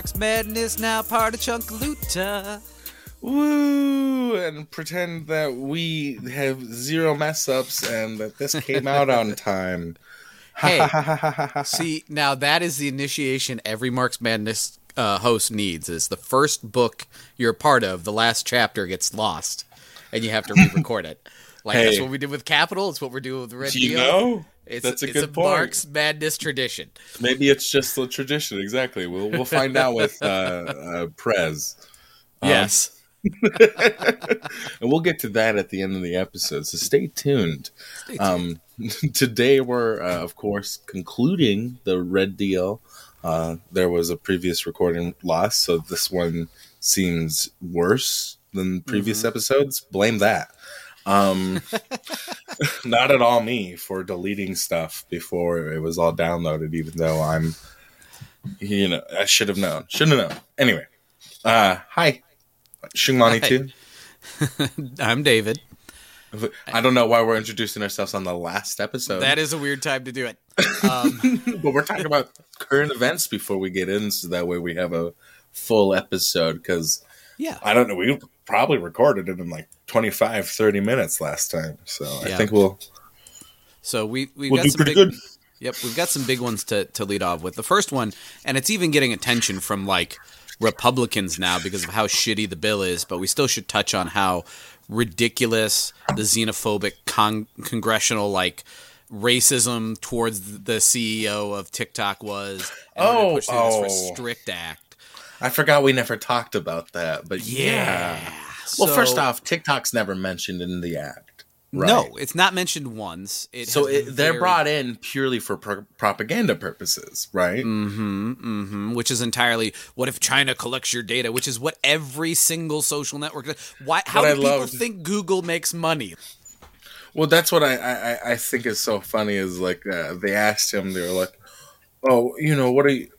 Marx Madness, now part of Chunkaluta. Woo! And pretend that we have zero mess ups and that this came out on time. Hey, see, now that is the initiation every Marx Madness uh, host needs. Is the first book you're a part of, the last chapter gets lost, and you have to re-record it. Like that's what we did with Capital. It's what we're doing with Red Do you Deal. know? It's, That's a it's good a point. Marx Madness tradition. Maybe it's just the tradition. Exactly. We'll we'll find out with uh, uh, Prez. Um, yes. and we'll get to that at the end of the episode. So stay tuned. Stay tuned. Um, today we're uh, of course concluding the Red Deal. Uh, there was a previous recording loss, so this one seems worse than previous Mm-hmm. episodes. Blame that. Um, not at all me for deleting stuff before it was all downloaded, even though I'm, you know, I should have known. Shouldn't have known. Anyway, uh, hi, Shungmani Hi. too. I'm David. I don't know why we're introducing ourselves on the last episode. That is a weird time to do it. Um, but we're talking about current events before we get in, so that way we have a full episode. Because yeah. I don't know, we probably recorded it in like 25, 30 minutes last time. So I think we'll So we we've we'll got do some pretty big, good. Yep, we've got some big ones to, to lead off with. The first one, and it's even getting attention from like Republicans now because of how shitty the bill is, but we still should touch on how ridiculous the xenophobic con- congressional like racism towards the CEO of TikTok was. And we're Oh, push through oh. this Restrict Act. I forgot we never talked about that, but yeah. Well, So- first off, TikTok's never mentioned in the act. Right? no, it's not mentioned once. It So it, they're brought in purely for pro- propaganda purposes, right? Mm-hmm, mm-hmm, which is entirely what if China collects your data, which is what every single social network. does. Why? How What do I people loved- think Google makes money? Well, that's what I, I, I- I think is so funny is like uh, they asked him, they were like, "Oh, you know, what are you?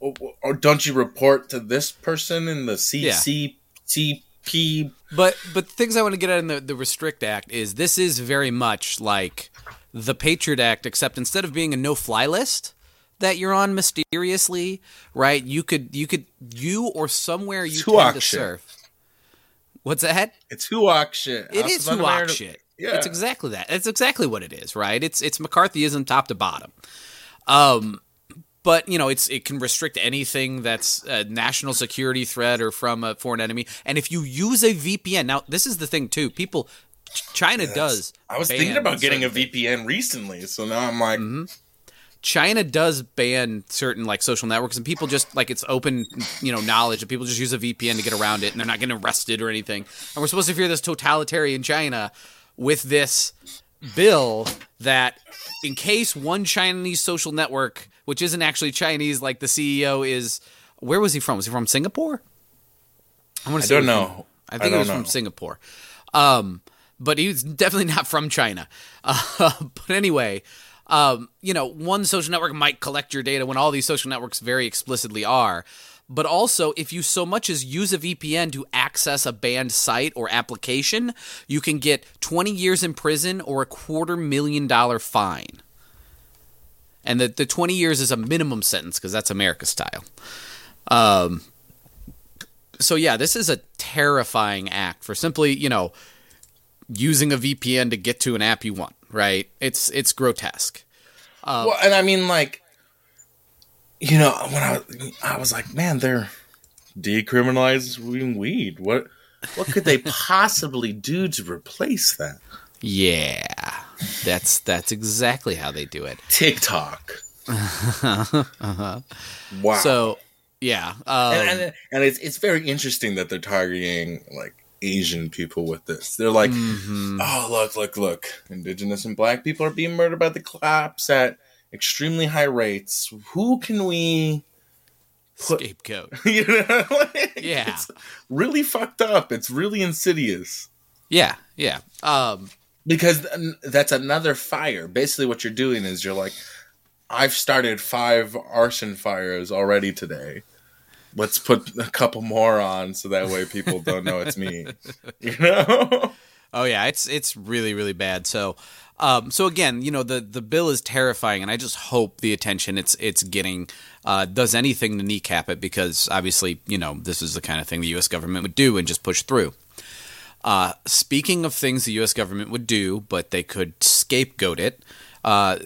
Or, or don't you report to this person in the CCCP?" But but things I want to get at in the, the Restrict Act is this is very much like the Patriot Act, except instead of being a no fly list that you're on mysteriously, right? You could you could you or somewhere you tend HUAC to serve. What's that? It's HUAC shit. It House is shit. Yeah. It's exactly that. It's exactly what it is, right? It's it's McCarthyism top to bottom. Um, but you know, it's it can restrict anything that's a national security threat or from a foreign enemy. And if you use a VPN, now this is the thing too. People, China does. I was thinking about getting a things. VPN recently, so now I'm like, Mm-hmm. China does ban certain like social networks, and people just like it's open, you know, knowledge, and people just use a VPN to get around it, and they're not getting arrested or anything. And we're supposed to fear this totalitarian China with this bill that, in case one Chinese social network, which isn't actually Chinese, like the CEO is, where was he from? Was he from Singapore? I want to say don't know. from- I I think he don't was from. Singapore. Um, but he was definitely not from China. Uh, but anyway, um, you know, one social network might collect your data when all these social networks very explicitly are. But also, if you so much as use a VPN to access a banned site or application, you can get 20 years in prison or a quarter million dollar fine. And the, the 20 years is a minimum sentence because that's America style. Um, so yeah, this is a terrifying act for simply, you know, using a VPN to get to an app you want, right? It's it's grotesque. well, and I mean, like, you know, when I I was like, man, they're decriminalizing weed. What what could they possibly do to replace that? Yeah. That's that's exactly how they do it. TikTok. Wow. So, yeah. Um, and, and, and it's it's very interesting that they're targeting like Asian people with this. They're like, mhm. oh look, look, look, indigenous and black people are being murdered by the cops at extremely high rates. Who can we? put- scapegoat. You know, Like, Yeah. it's really fucked up. It's really insidious Yeah, yeah. Um, because that's another fire. Basically, what you're doing is you're like, I've started five arson fires already today. Let's put a couple more on so that way people don't know it's me. You know? Oh yeah, it's it's really really bad. So, Um, so again, you know, the the bill is terrifying, and I just hope the attention it's it's getting uh, does anything to kneecap it because obviously, you know, this is the kind of thing the U.S. government would do and just push through. Uh, speaking of things the U.S. government would do, but they could scapegoat it, uh,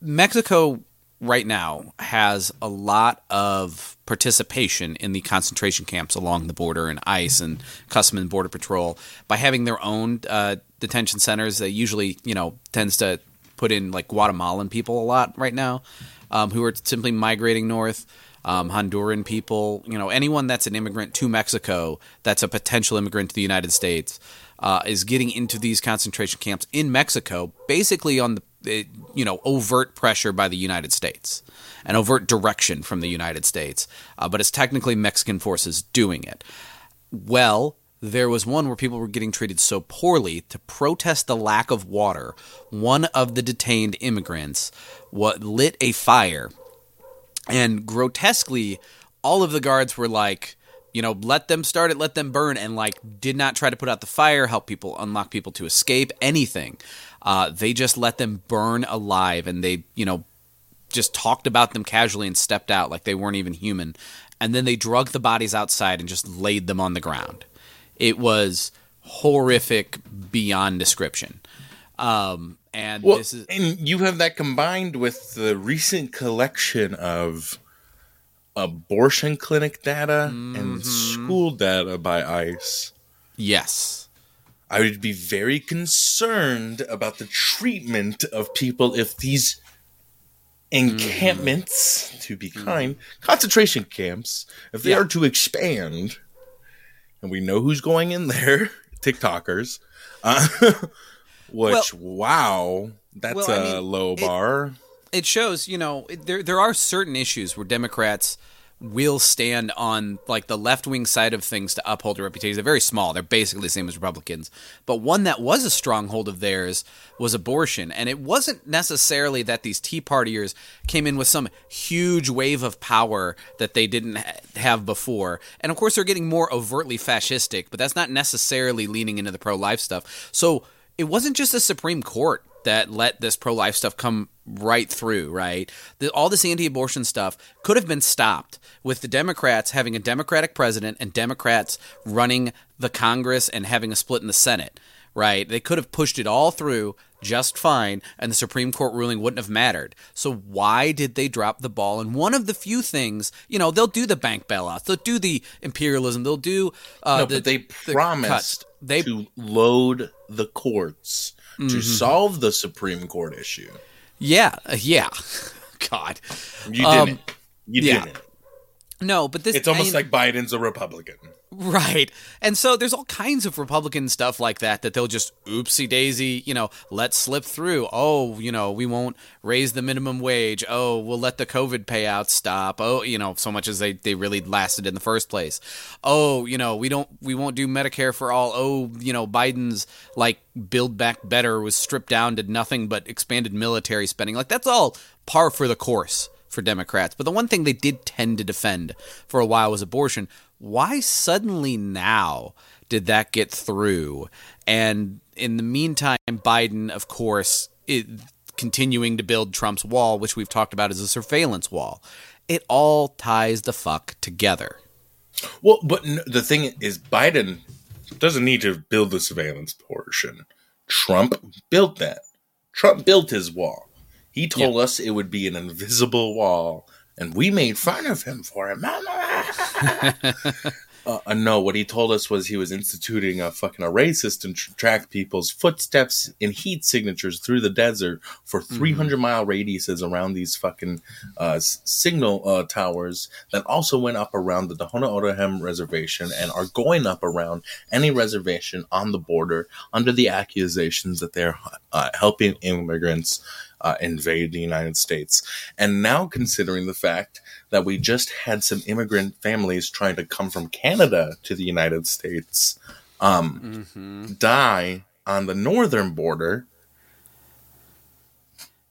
Mexico right now has a lot of participation in the concentration camps along the border and ICE and Custom and Border Patrol by having their own uh, detention centers. That usually, you know, tends to put in like Guatemalan people a lot right now, um, who are simply migrating north. Um, Honduran people, you know, anyone that's an immigrant to Mexico, that's a potential immigrant to the United States, uh, is getting into these concentration camps in Mexico, basically on the you know overt pressure by the United States, an overt direction from the United States, uh, but it's technically Mexican forces doing it. Well, there was one where people were getting treated so poorly to protest the lack of water. One of the detained immigrants what lit a fire, and grotesquely, all of the guards were like you know, let them start it, let them burn, and like did not try to put out the fire, help people, unlock people to escape, anything. Uh, they just let them burn alive, and they, you know, just talked about them casually and stepped out like they weren't even human. And then they drug the bodies outside and just laid them on the ground. It was horrific beyond description. Um, and well, this is, and you have that combined with the recent collection of abortion clinic data mm-hmm. and school data by ICE. Yes. I would be very concerned about the treatment of people if these encampments, mm. to be kind, mm. concentration camps, if they yeah. are to expand, and we know who's going in there, TikTokers, uh, which, well, wow, that's well, a I mean, low bar. It, it shows, you know, there there are certain issues where Democrats will stand on like the left wing side of things to uphold their reputation. They're very small. They're basically the same as Republicans. But one that was a stronghold of theirs was abortion. And it wasn't necessarily that these Tea Partiers came in with some huge wave of power that they didn't ha- have before. And of course, they're getting more overtly fascistic, but that's not necessarily leaning into the pro life stuff. So it wasn't just the Supreme Court that let this pro life stuff come right through, right? The, all this anti abortion stuff could have been stopped with the Democrats having a Democratic president and Democrats running the Congress and having a split in the Senate, right? They could have pushed it all through just fine and the Supreme Court ruling wouldn't have mattered. So why did they drop the ball? And one of the few things, you know, they'll do the bank bailouts, they'll do the imperialism, they'll do uh, no, the, but they promised the they to load the courts mm-hmm. to solve the Supreme Court issue. Yeah, yeah. God, you didn't. Um, you didn't. No, but this It's almost I like Biden's a Republican. Right. And so there's all kinds of Republican stuff like that that they'll just oopsie daisy, you know, let slip through. Oh, you know, we won't raise the minimum wage. Oh, we'll let the COVID payouts stop. Oh, you know, so much as they, they really lasted in the first place. Oh, you know, we don't we won't do Medicare for all. Oh, you know, Biden's like build back better was stripped down to nothing but expanded military spending. Like that's all par for the course for Democrats. But the one thing they did tend to defend for a while was abortion why suddenly now did that get through? And in the meantime, Biden, of course, it, continuing to build Trump's wall, which we've talked about as a surveillance wall. It all ties the fuck together. Well, but the thing is, Biden doesn't need to build the surveillance portion. Trump built that. Trump built his wall. He told us it would be an invisible wall and we made fun of him for it. uh, uh, no, what he told us was he was instituting a fucking array system to track people's footsteps and heat signatures through the desert for 300 mm-hmm. mile radiuses around these fucking uh, signal uh, towers that also went up around the Tohono O'odham reservation and are going up around any reservation on the border under the accusations that they're uh, helping immigrants uh, invade the United States. And now, considering the fact that we just had some immigrant families trying to come from Canada to the United States um, mm-hmm. die on the northern border,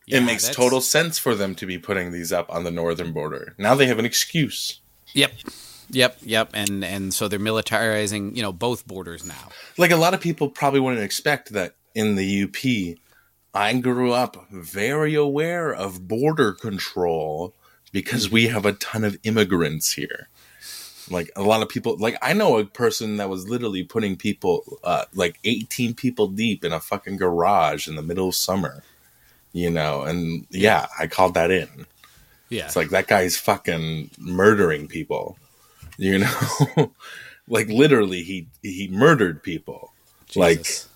yeah, it makes that's... total sense for them to be putting these up on the northern border. Now they have an excuse. Yep. Yep, yep, and and so they're militarizing, you know, both borders now. Like a lot of people probably wouldn't expect that in the UP I grew up very aware of border control because we have a ton of immigrants here. Like a lot of people, like I know a person that was literally putting people, uh, like 18 people deep in a fucking garage in the middle of summer, you know, and yeah, I called that in. Yeah. It's like that guy's fucking murdering people, you know, like literally he, he murdered people. Like Jesus.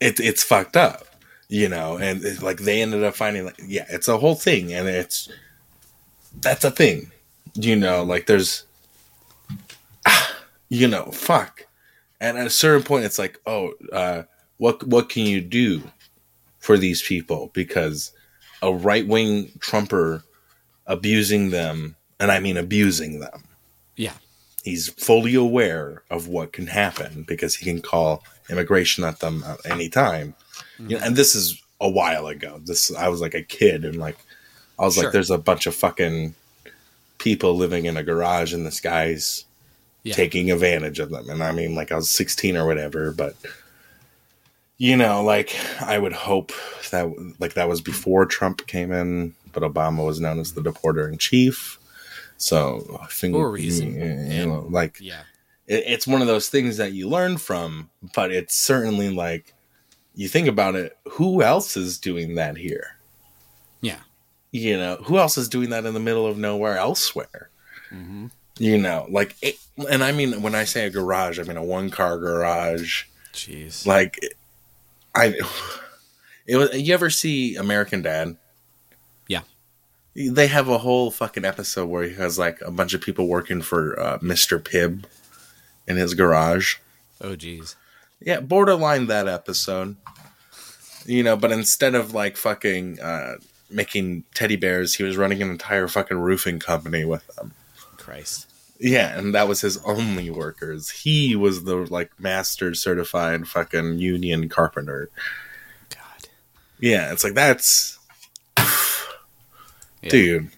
it, it's fucked up, you know, and it's like they ended up finding like, yeah, it's a whole thing. And it's, that's a thing, you know, like there's, you know, fuck. And at a certain point, it's like, oh, uh, what what can you do for these people? Because a right wing Trumper abusing them, and I mean abusing them. yeah. He's fully aware of what can happen because he can call immigration at them at any time. Mm-hmm. You know, and this is a while ago. This I was like a kid, and like I was Sure. like, there's a bunch of fucking people living in a garage, and this guy's Yeah. taking advantage of them. And I mean, like I was 16 or whatever, but you know, like I would hope that like that was before Trump came in, but Obama was known as the deporter in chief. So I think For a reason. you know, like Yeah. it, it's one of those things that you learn from, but it's certainly like you think about it. Who else is doing that here? Yeah. You know, who else is doing that in the middle of nowhere elsewhere? Mm-hmm. You know, like, it, and I mean, when I say a garage, I mean a one car garage. Jeez. Like, I, it was. You ever see American Dad? Yeah. They have a whole fucking episode where he has like a bunch of people working for uh, Mr. Pibb in his garage. oh, jeez. Yeah, borderline that episode. You know, but instead of like fucking uh, making teddy bears, he was running an entire fucking roofing company with them. Christ. Yeah, and that was his only workers. He was the like master certified fucking union carpenter. God. Yeah, it's like that's Yeah. dude.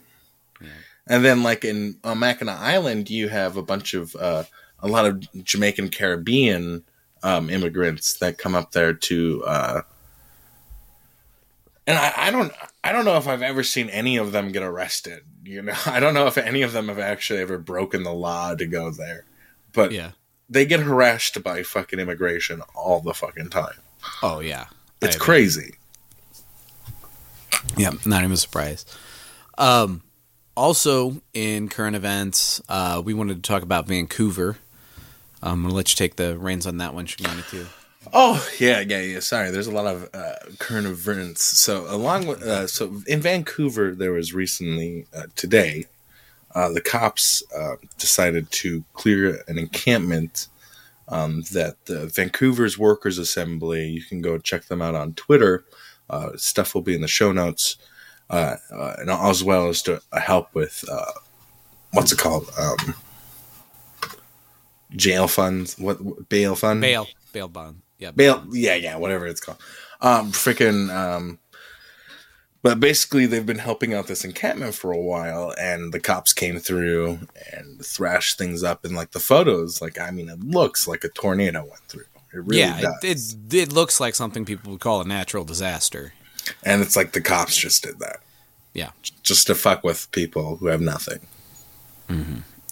Yeah. And then like in on Mackinac Island, you have a bunch of uh, a lot of Jamaican Caribbean um, immigrants that come up there to. Uh, and I, I don't I don't know if I've ever seen any of them get arrested. You know, I don't know if any of them have actually ever broken the law to go there, but Yeah. they get harassed by fucking immigration all the fucking time. Oh, yeah. It's crazy. Yeah, not even surprised. Um, also, in current events, uh, we wanted to talk about Vancouver. I'm going to let you take the reins on that one, should you want me to. Oh yeah, yeah, yeah. Sorry, there's a lot of uh, current events. So along with uh, so in Vancouver, there was recently uh, today, uh, the cops uh, decided to clear an encampment um, that the Vancouver's Workers Assembly. You can go check them out on Twitter. Uh, stuff will be in the show notes, and as well as to help with what's it called, um, jail funds. What, bail fund? Bail. Bail bond. Yeah. bail yeah yeah whatever it's called um freaking um but basically they've been helping out this encampment for a while and the cops came through and thrashed things up and like the photos like i mean it looks like a tornado went through it really yeah, does it, it, it looks like something people would call a natural disaster. and it's like the cops just did that Yeah. just to fuck with people who have nothing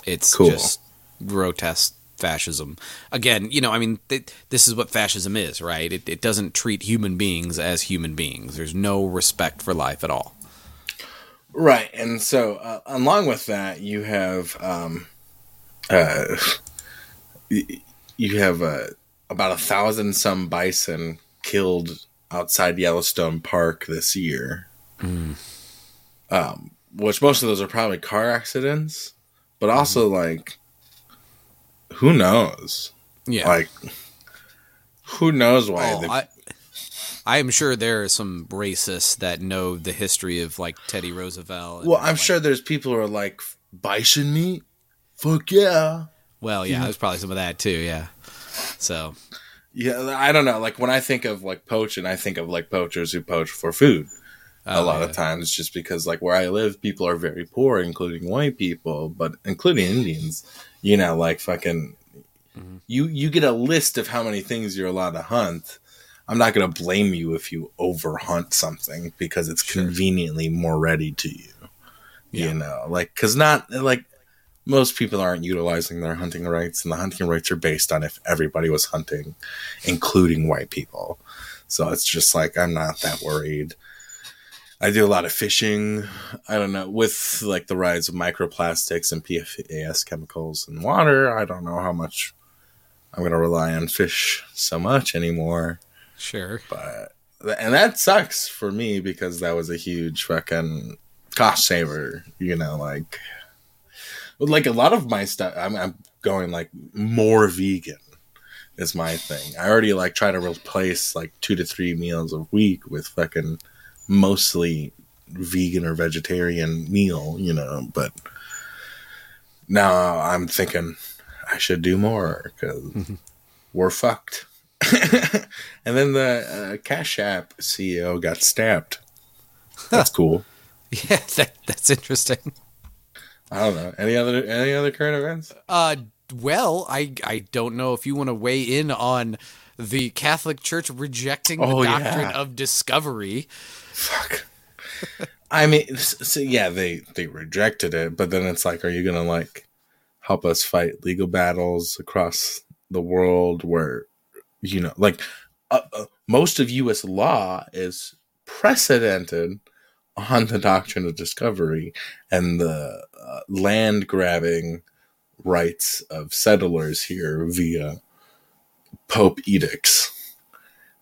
It's Cool. just grotesque fascism. Again, you know, I mean, th- this is what fascism is, right? It, it doesn't treat human beings as human beings. There's no respect for life at all. Right, and so uh, along with that, you have um, uh, you have uh, about a thousand some bison killed outside Yellowstone Park this year. Um, which most of those are probably car accidents, but also like, who knows? Yeah. Like, who knows why? Oh, they- I, I am sure there are some racists that know the history of like Teddy Roosevelt. well, I'm like- sure there's people who are like bison meat. Fuck yeah. Well, yeah, there's probably some of that too. Yeah. So Yeah, I don't know. Like when I think of like poaching, I think of like poachers who poach for food. a oh, lot yeah. of times, just because like where I live, people are very poor, including white people, but including Indians. You know, like fucking, Mhm. you you get a list of how many things you're allowed to hunt. I'm not going to blame you if you overhunt something because it's Sure. conveniently more ready to you. Yeah. You know, like cuz not like most people aren't utilizing their hunting rights and the hunting rights are based on if everybody was hunting including white people. So it's just like I'm not that worried. I do a lot of fishing. I don't know with like the rise of microplastics and PFAS chemicals in water. I don't know how much I'm gonna rely on fish so much anymore. Sure. But and that sucks for me because that was a huge fucking cost saver. You know, like like a lot of my stuff. I'm, I'm going like more vegan is my thing. I already like try to replace like two to three meals a week with fucking mostly vegan or vegetarian meal. You know, but now I'm thinking I should do more because we're fucked. and then the uh, Cash App CEO got stabbed. That's cool. Yeah, that, that's interesting. I don't know. Any other any other current events? Uh, well, I I don't know if you want to weigh in on the Catholic Church rejecting the Oh, yeah. doctrine of discovery. Fuck. I mean, so yeah, they they rejected it, but then it's like, are you gonna like help us fight legal battles across the world where you know, like uh, uh, most of U.S. law is precedented on the doctrine of discovery and the uh, land grabbing rights of settlers here via Pope edicts.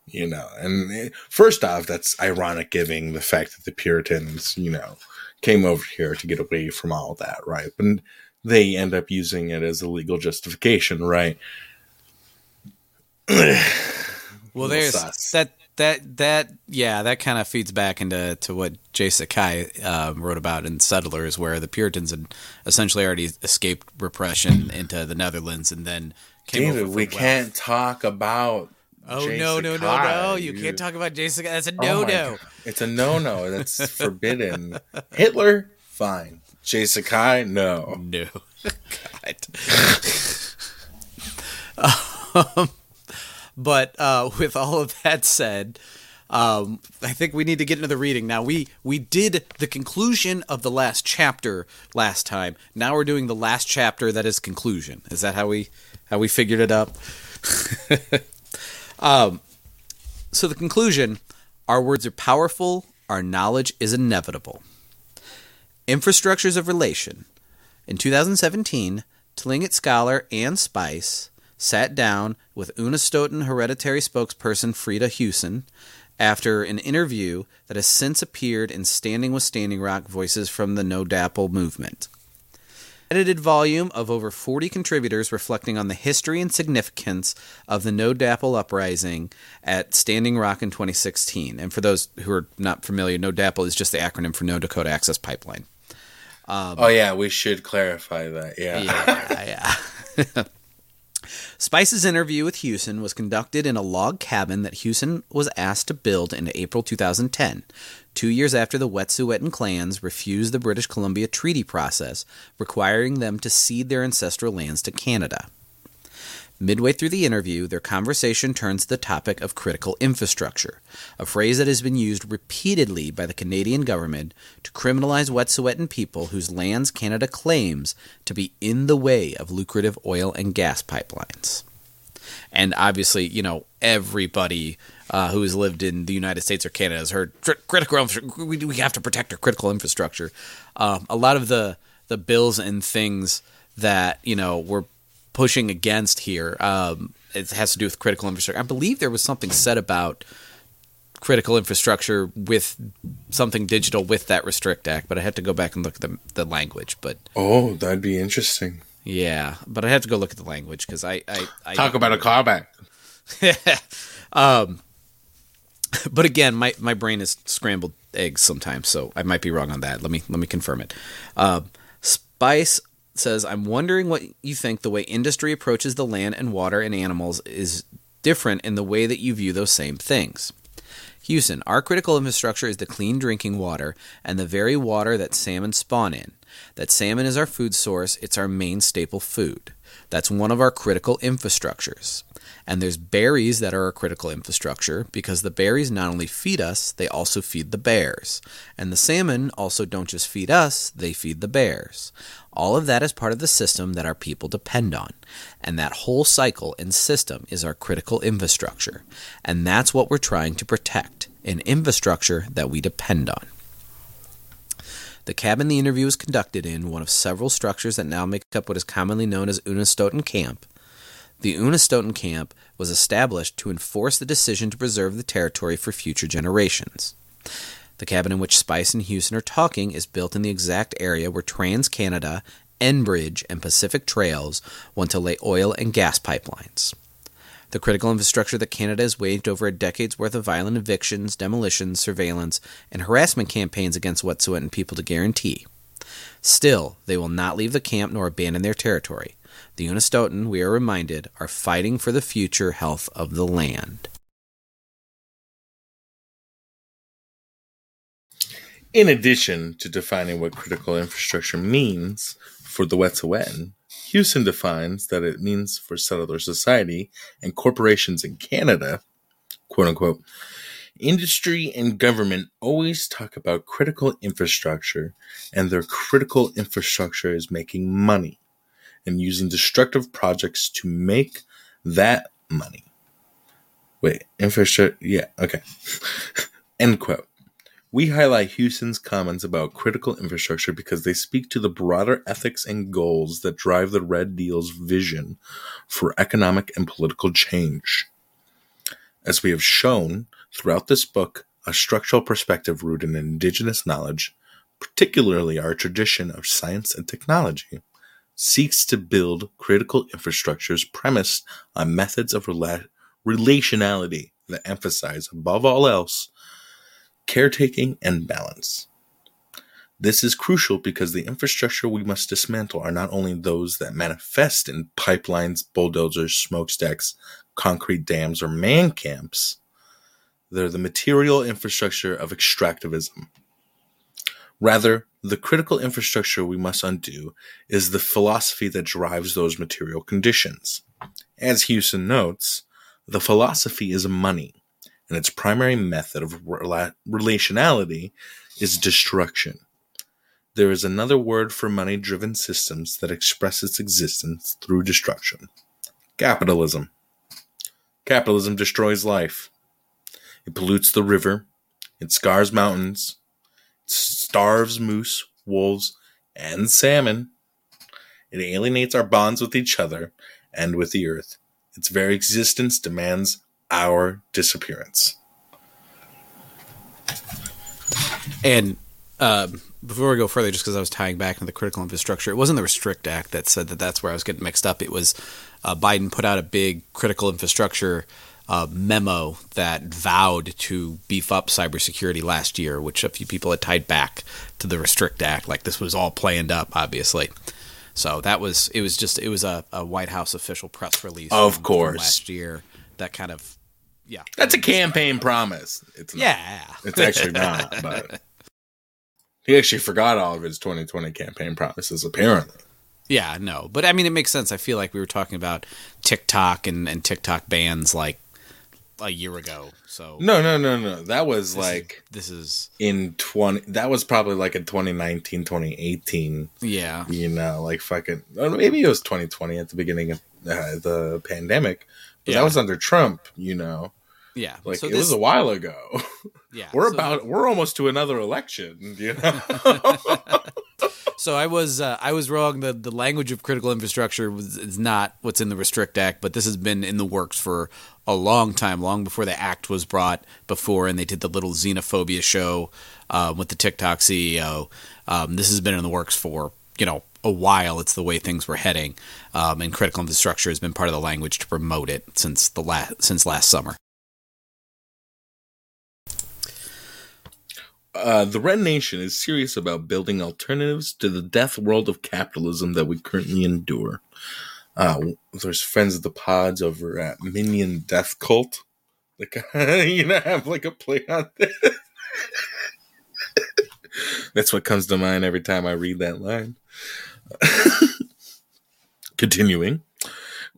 You know, and eh, first off, that's ironic, giving the fact that the Puritans, you know, came over here to get away from all that, right? And they end up using it as a legal justification, right? Well, there's sus. that that that yeah, that kind of feeds back into to what J. Sakai uh, wrote about in Settlers, where the Puritans had essentially already escaped repression into the Netherlands, and then David, we wealth. can't talk about. Oh no no no no! You can't talk about Sakai. That's a Oh no my no. It's a no no. That's forbidden. Hitler, fine. J. Sakai, no. No. God. um, but uh, with all of that said, um, I think we need to get into the reading now. We we did the conclusion of the last chapter last time. Now we're doing the last chapter that is conclusion. Is that how we how we figured it up? um, so the conclusion: Our words are powerful. Our knowledge is inevitable. Infrastructures of relation. In 2017, Tlingit scholar Anne Spice sat down with Unistoten hereditary spokesperson Freda Huson after an interview that has since appeared in Standing with Standing Rock Voices from the No DAPL movement. Edited volume of over 40 contributors reflecting on the history and significance of the No DAPL uprising at Standing Rock in 2016. And for those who are not familiar, No DAPL is just the acronym for No Dakota Access Pipeline. Um, oh yeah, we should clarify that. Yeah. yeah, yeah. Spice's interview with Huson was conducted in a log cabin that Huson was asked to build in April 2010, two years after the Wet'suwet'en clans refused the British Columbia Treaty process, requiring them to cede their ancestral lands to Canada. Midway through the interview, their conversation turns to the topic of critical infrastructure, a phrase that has been used repeatedly by the Canadian government to criminalize Wet'suwet'en people whose lands Canada claims to be in the way of lucrative oil and gas pipelines. And obviously, you know, everybody uh, who has lived in the United States or Canada has heard "Cri- critical. We, we have to protect our critical infrastructure. Um, a lot of the the bills and things that you know we're pushing against here, um, it has to do with critical infrastructure. I believe there was something said about critical infrastructure with something digital with that Restrict Act, but I have to go back and look at the, the language. But Oh, that'd be interesting. yeah, but I have to go look at the language because I, I, I Talk about a callback. um, but again, my, my brain is scrambled eggs sometimes, so I might be wrong on that. Let me let me confirm it. Uh, Spice says, "I'm wondering what you think. The way industry approaches the land and water and animals is different in the way that you view those same things." Houston, our critical infrastructure is the clean drinking water and the very water that salmon spawn in. that salmon is our food source, it's our main staple food. That's one of our critical infrastructures. And there's berries that are a critical infrastructure because the berries not only feed us, they also feed the bears. And the salmon also don't just feed us, they feed the bears. All of that is part of the system that our people depend on. And that whole cycle and system is our critical infrastructure. And that's what we're trying to protect an infrastructure that we depend on. The cabin the interview was conducted in, one of several structures that now make up what is commonly known as Unistoten Camp. The Unistoten Camp was established to enforce the decision to preserve the territory for future generations. The cabin in which Spice and Houston are talking is built in the exact area where Trans Canada, Enbridge, and Pacific Trails want to lay oil and gas pipelines. The critical infrastructure that Canada has waged over a decade's worth of violent evictions, demolitions, surveillance, and harassment campaigns against Wet'suwet'en people to guarantee. Still, they will not leave the camp nor abandon their territory. The Unistoten, we are reminded, are fighting for the future health of the land. In addition to defining what critical infrastructure means for the Wet'suwet'en, Houston defines that it means for settler society and corporations in Canada, quote unquote, industry and government always talk about critical infrastructure, and their critical infrastructure is making money and using destructive projects to make that money. Wait, infrastructure? Yeah, okay. End quote. We highlight Houston's comments about critical infrastructure because they speak to the broader ethics and goals that drive the Red Deal's vision for economic and political change. As we have shown throughout this book, a structural perspective rooted in indigenous knowledge, particularly our tradition of science and technology, seeks to build critical infrastructures premised on methods of rela- relationality that emphasize, above all else, caretaking, and balance. This is crucial because the infrastructure we must dismantle are not only those that manifest in pipelines, bulldozers, smokestacks, concrete dams, or man camps, they're the material infrastructure of extractivism. Rather, the critical infrastructure we must undo is the philosophy that drives those material conditions. As Houston notes, the philosophy is money and its primary method of rela- relationality is destruction. There is another word for money driven systems that express its existence through destruction capitalism. Capitalism destroys life. It pollutes the river. It scars mountains. Starves moose, wolves, and salmon. It alienates our bonds with each other and with the earth. Its very existence demands our disappearance. And uh, before we go further, just because I was tying back into the critical infrastructure, it wasn't the Restrict Act that said that that's where I was getting mixed up. It was uh, Biden put out a big critical infrastructure uh, memo that vowed to beef up cybersecurity last year, which a few people had tied back to the Restrict Act. Like this was all planned up, obviously. So that was it. Was just it was a, a White House official press release, of from, course, from last year that kind of yeah. That's a campaign promise. It's not. Yeah, It's actually not, but he actually forgot all of his 2020 campaign promises, apparently. Yeah, no, but I mean, it makes sense. I feel like we were talking about TikTok and, and TikTok bans like a year ago. So No, no, no, no. That was this like is, this is in 20, that was probably like in 2019, 2018, yeah, you know, like fucking, or maybe it was 2020 at the beginning of uh, the pandemic. But Yeah. that was under Trump, you know, yeah. like so it this, was a while ago. yeah. we're so- about, we're almost to another election, you know? So I was uh, I was wrong. The the language of critical infrastructure was, is not what's in the Restrict Act, but this has been in the works for a long time, long before the act was brought before, and they did the little xenophobia show uh, with the TikTok CEO. Um, this has been in the works for you know a while. It's the way things were heading, um, and critical infrastructure has been part of the language to promote it since the last since last summer. Uh, the Red Nation is serious about building alternatives to the death world of capitalism that we currently endure. Uh, there's friends of the pods over at Minion Death Cult. Like, you know, have like a play on this. That's what comes to mind every time I read that line. Continuing,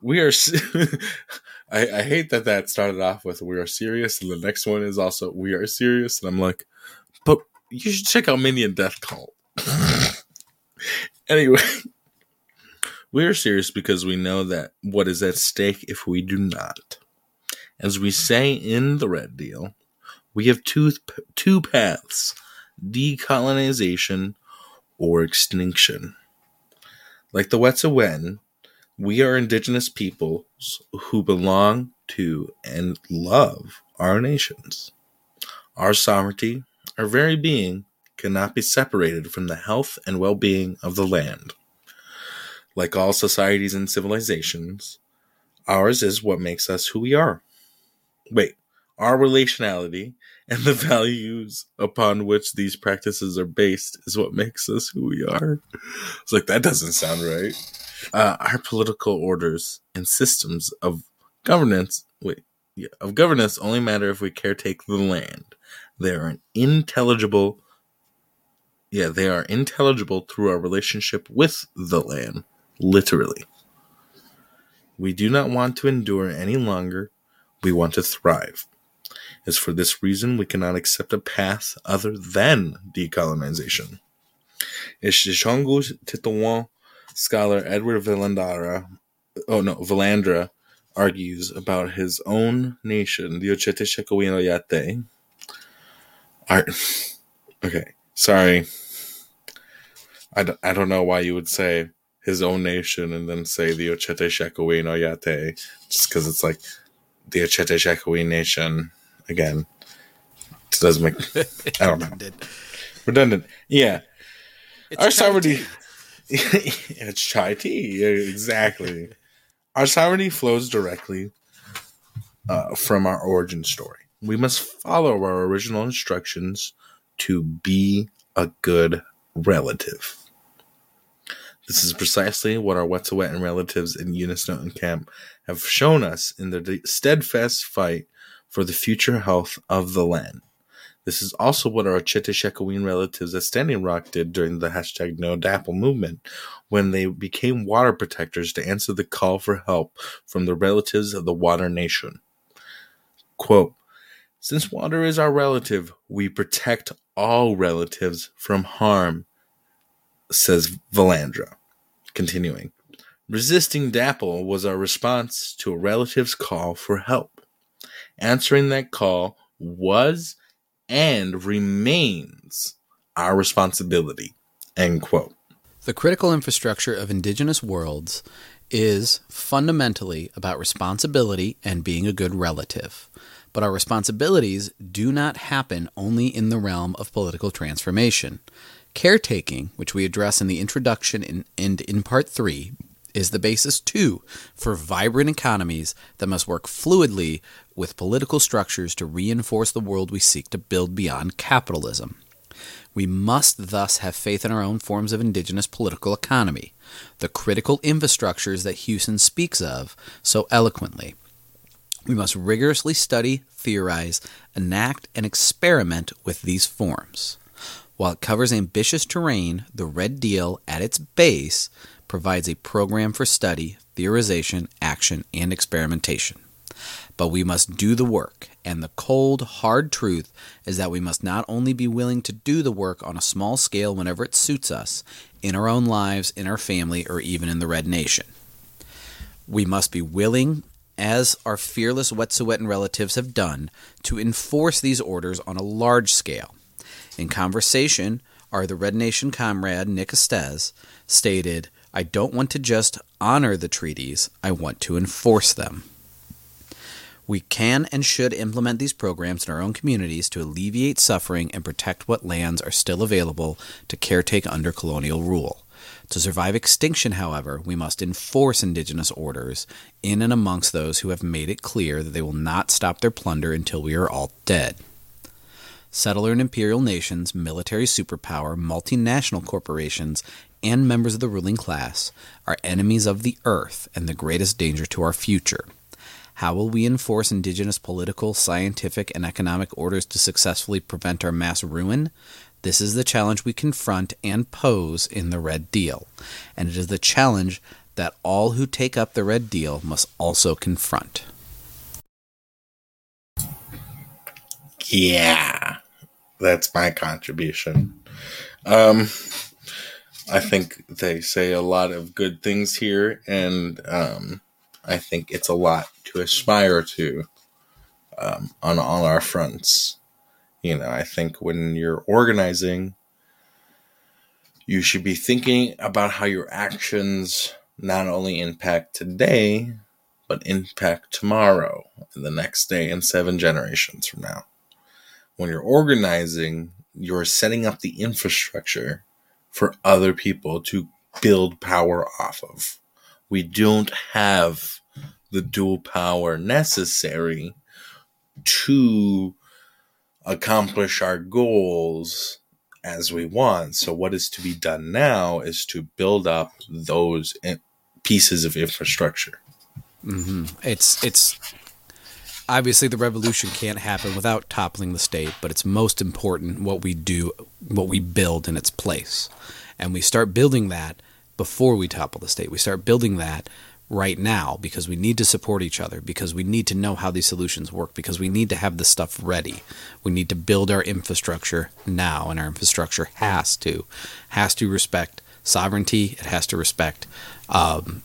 we are. I, I hate that that started off with "we are serious," and the next one is also "we are serious," and I'm like, but you should check out Minion Death Cult. anyway, we are serious because we know that what is at stake if we do not. As we say in the Red Deal, we have two two paths: decolonization or extinction. Like the Wet'suwet'en, we are indigenous peoples who belong to and love our nations. Our sovereignty, our very being, cannot be separated from the health and well being of the land. Like all societies and civilizations, ours is what makes us who we are. Wait, our relationality and the values upon which these practices are based is what makes us who we are. It's like, that doesn't sound right. Uh, our political orders and systems of governance, wait, yeah, of governance only matter if we caretake the land. They are intelligible. Yeah, they are intelligible through our relationship with the land, literally. We do not want to endure any longer. We want to thrive. It's for this reason we cannot accept a path other than decolonization. Ishishongu Titawan scholar Edward Villandara, oh no, Valandra, argues about his own nation, the Ochete Shekowino Are, okay, sorry. I don't, I don't know why you would say his own nation and then say the Oceti Sakowin Oyate, just because it's like the Oceti Sakowin nation again. It doesn't make. I don't know. Redundant. Redundant. Yeah. It's Our sovereignty. it's chai tea. Exactly. our sovereignty flows directly uh, from our origin story. We must follow our original instructions to be a good relative. This is precisely what our Wet'suwet'en relatives in Unistoten camp have shown us in their steadfast fight for the future health of the land. This is also what our Chitishekaween relatives at Standing Rock did during the hashtag No DAPL movement, when they became water protectors to answer the call for help from the relatives of the Water Nation. Quote, Since water is our relative, we protect all relatives from harm, says Valandra. Continuing, resisting DAPL was our response to a relative's call for help. Answering that call was and remains our responsibility. End quote. The critical infrastructure of indigenous worlds is fundamentally about responsibility and being a good relative. But our responsibilities do not happen only in the realm of political transformation. Caretaking, which we address in the introduction in, and in part three, is the basis, too, for vibrant economies that must work fluidly with political structures to reinforce the world we seek to build beyond capitalism. We must thus have faith in our own forms of indigenous political economy, the critical infrastructures that Huson speaks of so eloquently. We must rigorously study, theorize, enact, and experiment with these forms. While it covers ambitious terrain, the Red Deal, at its base, provides a program for study, theorization, action, and experimentation. But we must do the work, and the cold, hard truth is that we must not only be willing to do the work on a small scale whenever it suits us, in our own lives, in our family, or even in the Red Nation. We must be willing, as our fearless Wet'suwet'en relatives have done, to enforce these orders on a large scale. In conversation, our the Red Nation comrade Nick Estes stated, I don't want to just honor the treaties, I want to enforce them. We can and should implement these programs in our own communities to alleviate suffering and protect what lands are still available to caretake under colonial rule. To survive extinction, however, we must enforce indigenous orders in and amongst those who have made it clear that they will not stop their plunder until we are all dead. Settler and imperial nations, military superpower, multinational corporations, and members of the ruling class are enemies of the earth and the greatest danger to our future. How will we enforce indigenous political, scientific, and economic orders to successfully prevent our mass ruin? This is the challenge we confront and pose in the Red Deal, and it is the challenge that all who take up the Red Deal must also confront. Yeah, that's my contribution. Um, I think they say a lot of good things here, and um, I think it's a lot to aspire to um, on all our fronts. You know, I think when you're organizing, you should be thinking about how your actions not only impact today, but impact tomorrow and the next day and seven generations from now. When you're organizing, you're setting up the infrastructure for other people to build power off of. We don't have the dual power necessary to accomplish our goals as we want. So, what is to be done now is to build up those pieces of infrastructure. Mm-hmm. It's it's obviously the revolution can't happen without toppling the state, but it's most important what we do, what we build in its place, and we start building that before we topple the state. We start building that right now because we need to support each other, because we need to know how these solutions work, because we need to have the stuff ready. We need to build our infrastructure now, and our infrastructure has to has to respect sovereignty. It has to respect um,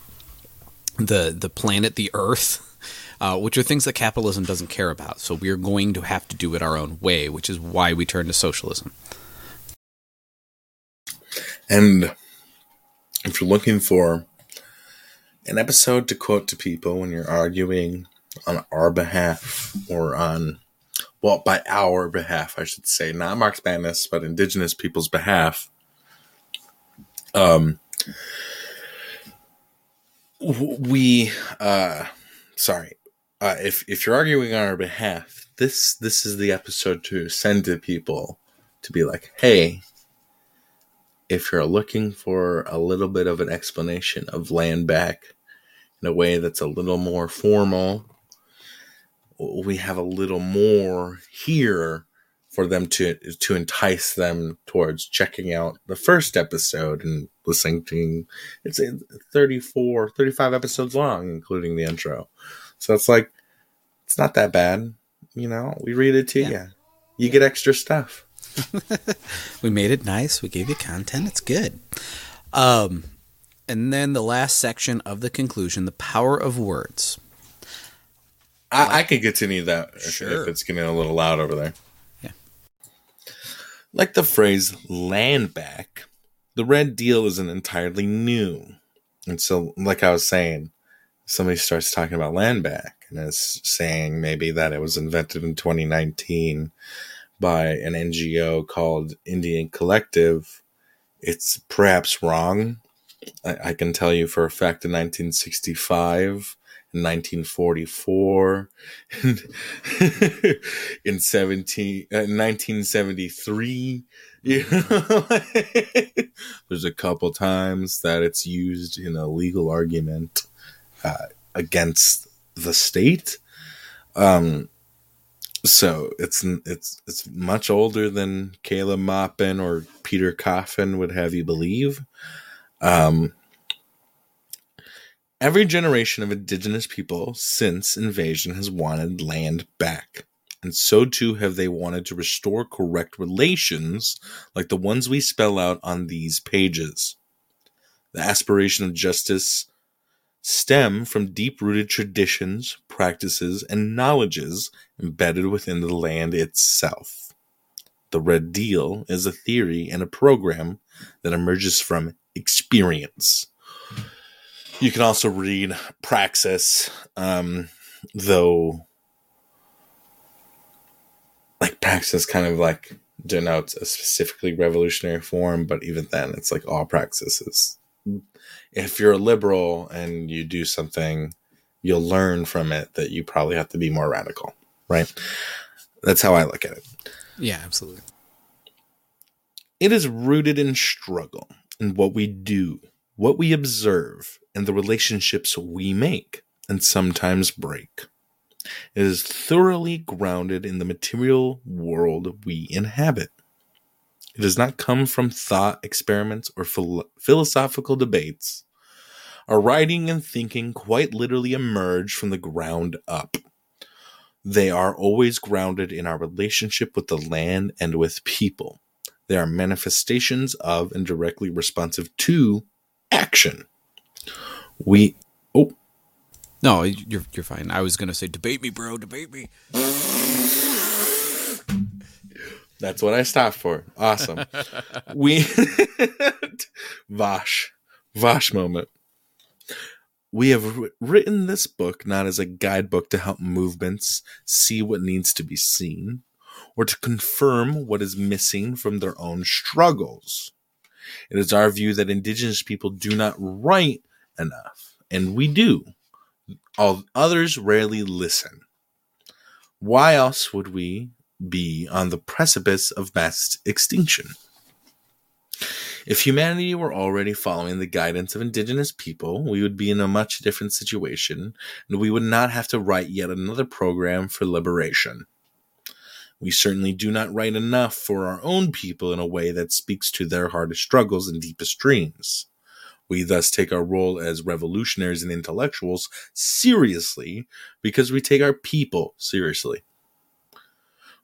the the planet, the Earth. Uh, which are things that capitalism doesn't care about. So we are going to have to do it our own way, which is why we turn to socialism. And if you're looking for an episode to quote to people when you're arguing on our behalf or on, well, by our behalf, I should say, not Marx Madness, but Indigenous people's behalf. Um, we, uh, sorry, uh, if if you're arguing on our behalf, this this is the episode to send to people to be like, hey, if you're looking for a little bit of an explanation of land back in a way that's a little more formal. We have a little more here for them to to entice them towards checking out the first episode and listening to it's 34 35 episodes long including the intro so it's like it's not that bad you know we read it to yeah. you you yeah. get extra stuff we made it nice we gave you content it's good um and then the last section of the conclusion, the power of words. I, like, I could continue that if, sure. if it's getting a little loud over there. Yeah. Like the phrase land back, the red deal isn't entirely new. And so, like I was saying, somebody starts talking about land back and is saying maybe that it was invented in 2019 by an NGO called Indian Collective. It's perhaps wrong I, I can tell you for a fact in 1965 in 1944 in 17 uh, 1973 you know? there's a couple times that it's used in a legal argument uh, against the state um so it's it's it's much older than Caleb Maupin or Peter Coffin would have you believe um, every generation of indigenous people since invasion has wanted land back. And so too have they wanted to restore correct relations like the ones we spell out on these pages. The aspiration of justice stem from deep rooted traditions, practices, and knowledges embedded within the land itself. The Red Deal is a theory and a program that emerges from experience. You can also read Praxis, um, though, like Praxis kind of like denotes a specifically revolutionary form, but even then, it's like all praxis If you're a liberal and you do something, you'll learn from it that you probably have to be more radical, right? That's how I look at it. Yeah, absolutely. It is rooted in struggle in what we do, what we observe, and the relationships we make and sometimes break. It is thoroughly grounded in the material world we inhabit. It does not come from thought experiments or philo- philosophical debates. Our writing and thinking quite literally emerge from the ground up. They are always grounded in our relationship with the land and with people. They are manifestations of and directly responsive to action. We oh No, you're you're fine. I was gonna say debate me, bro, debate me. That's what I stopped for. Awesome. we Vosh. Vosh moment. We have written this book not as a guidebook to help movements see what needs to be seen or to confirm what is missing from their own struggles. It is our view that indigenous people do not write enough, and we do. All others rarely listen. Why else would we be on the precipice of mass extinction? If humanity were already following the guidance of indigenous people, we would be in a much different situation, and we would not have to write yet another program for liberation. We certainly do not write enough for our own people in a way that speaks to their hardest struggles and deepest dreams. We thus take our role as revolutionaries and intellectuals seriously because we take our people seriously.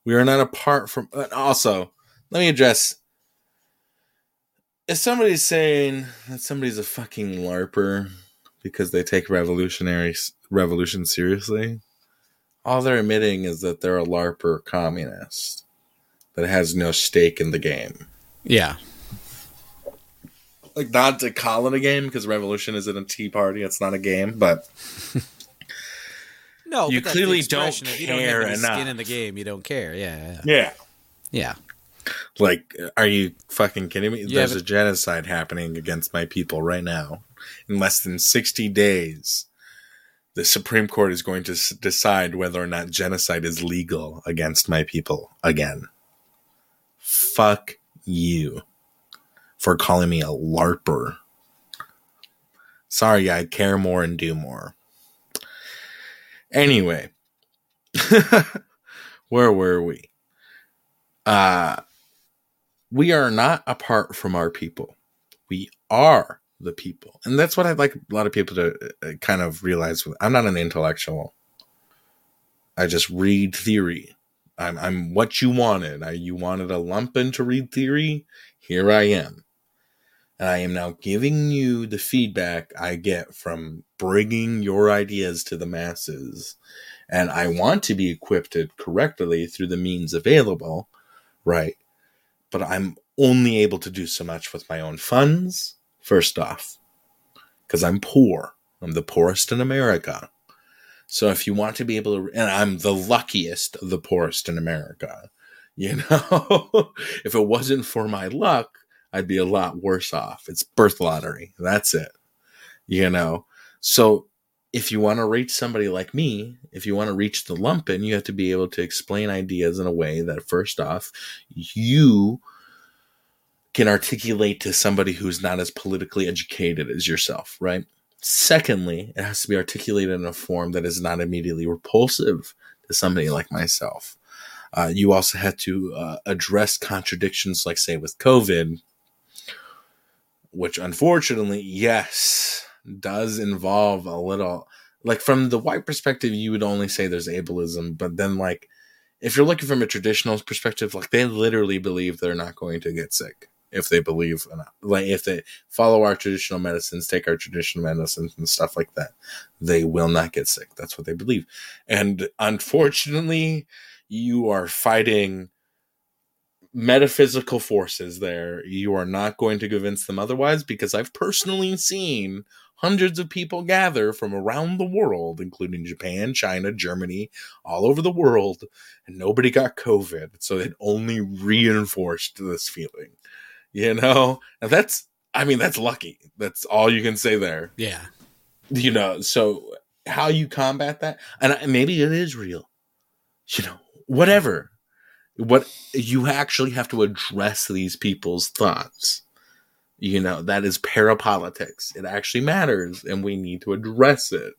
We are not apart from. Also, let me address. If somebody's saying that somebody's a fucking LARPer because they take revolutionary revolution seriously, all they're admitting is that they're a LARPer communist that has no stake in the game. Yeah. Like not to call it a game because revolution isn't a tea party; it's not a game. But No, You but clearly don't if you don't have any enough. skin in the game, you don't care. Yeah, yeah, yeah, yeah. like, are you fucking kidding me? Yeah, There's but- a genocide happening against my people right now. In less than sixty days, the Supreme Court is going to s- decide whether or not genocide is legal against my people again. Fuck you for calling me a LARPer. Sorry, I care more and do more. Anyway, where were we? Uh, we are not apart from our people. We are the people. And that's what I'd like a lot of people to uh, kind of realize. I'm not an intellectual. I just read theory. I'm, I'm what you wanted. I, you wanted a lumpen to read theory. Here I am. And I am now giving you the feedback I get from bringing your ideas to the masses. And I want to be equipped correctly through the means available, right? But I'm only able to do so much with my own funds, first off, because I'm poor. I'm the poorest in America. So if you want to be able to, and I'm the luckiest of the poorest in America, you know, if it wasn't for my luck, I'd be a lot worse off. It's birth lottery. That's it. You know, so if you want to reach somebody like me, if you want to reach the lumpen, you have to be able to explain ideas in a way that, first off, you can articulate to somebody who's not as politically educated as yourself, right? Secondly, it has to be articulated in a form that is not immediately repulsive to somebody like myself. Uh, you also had to uh, address contradictions, like, say, with COVID, which unfortunately, yes, does involve a little. Like, from the white perspective, you would only say there's ableism, but then, like, if you're looking from a traditional perspective, like, they literally believe they're not going to get sick if they believe. Like, if they follow our traditional medicines, take our traditional medicines and stuff like that, they will not get sick. That's what they believe. And unfortunately, you are fighting metaphysical forces there. You are not going to convince them otherwise because I've personally seen hundreds of people gather from around the world, including Japan, China, Germany, all over the world, and nobody got COVID. So it only reinforced this feeling, you know? And that's, I mean, that's lucky. That's all you can say there Yeah. you know so how you combat that and maybe it is real you know whatever what you actually have to address these people's thoughts you know that is parapolitics it actually matters and we need to address it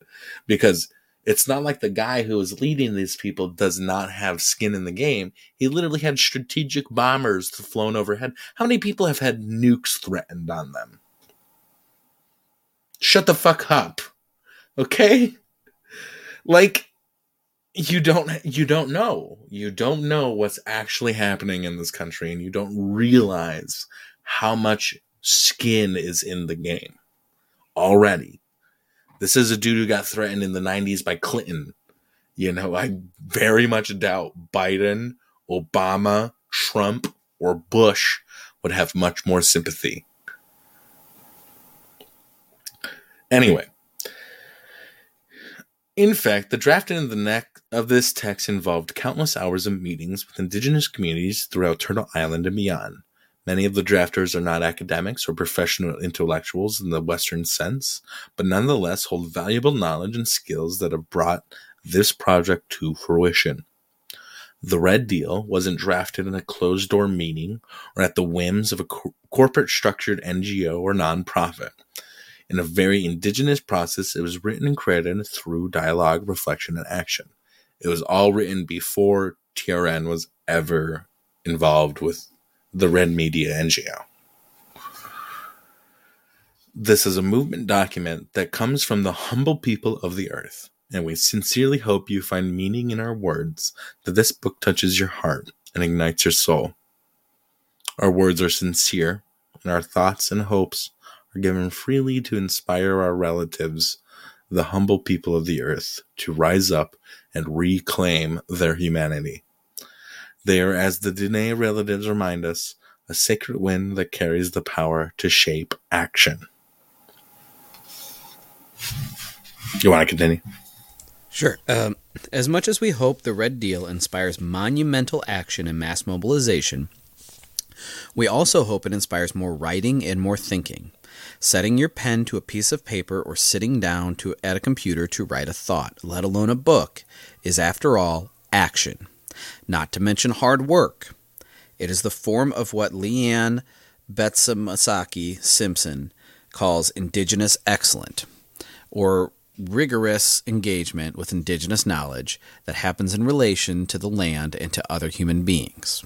because It's not like the guy who is leading these people does not have skin in the game. He literally had strategic bombers flown overhead. How many people have had nukes threatened on them? Shut the fuck up. Okay? Like you don't you don't know. You don't know what's actually happening in this country and you don't realize how much skin is in the game already. This is a dude who got threatened in the 90s by Clinton. You know, I very much doubt Biden, Obama, Trump, or Bush would have much more sympathy. Anyway, in fact, the drafting of the neck of this text involved countless hours of meetings with indigenous communities throughout Turtle Island and beyond. Many of the drafters are not academics or professional intellectuals in the Western sense, but nonetheless hold valuable knowledge and skills that have brought this project to fruition. The Red Deal wasn't drafted in a closed door meeting or at the whims of a co- corporate structured NGO or nonprofit. In a very indigenous process, it was written and created through dialogue, reflection, and action. It was all written before TRN was ever involved with the Red Media NGO. This is a movement document that comes from the humble people of the earth, and we sincerely hope you find meaning in our words, that this book touches your heart and ignites your soul. Our words are sincere, and our thoughts and hopes are given freely to inspire our relatives, the humble people of the earth, to rise up and reclaim their humanity. They are, as the Dene relatives remind us, a sacred wind that carries the power to shape action. You want to continue? Sure. Um, as much as we hope the Red Deal inspires monumental action and mass mobilization, we also hope it inspires more writing and more thinking. Setting your pen to a piece of paper or sitting down to, at a computer to write a thought, let alone a book, is after all action not to mention hard work. It is the form of what Leanne Betasamosake Simpson calls indigenous excellence, or rigorous engagement with indigenous knowledge that happens in relation to the land and to other human beings.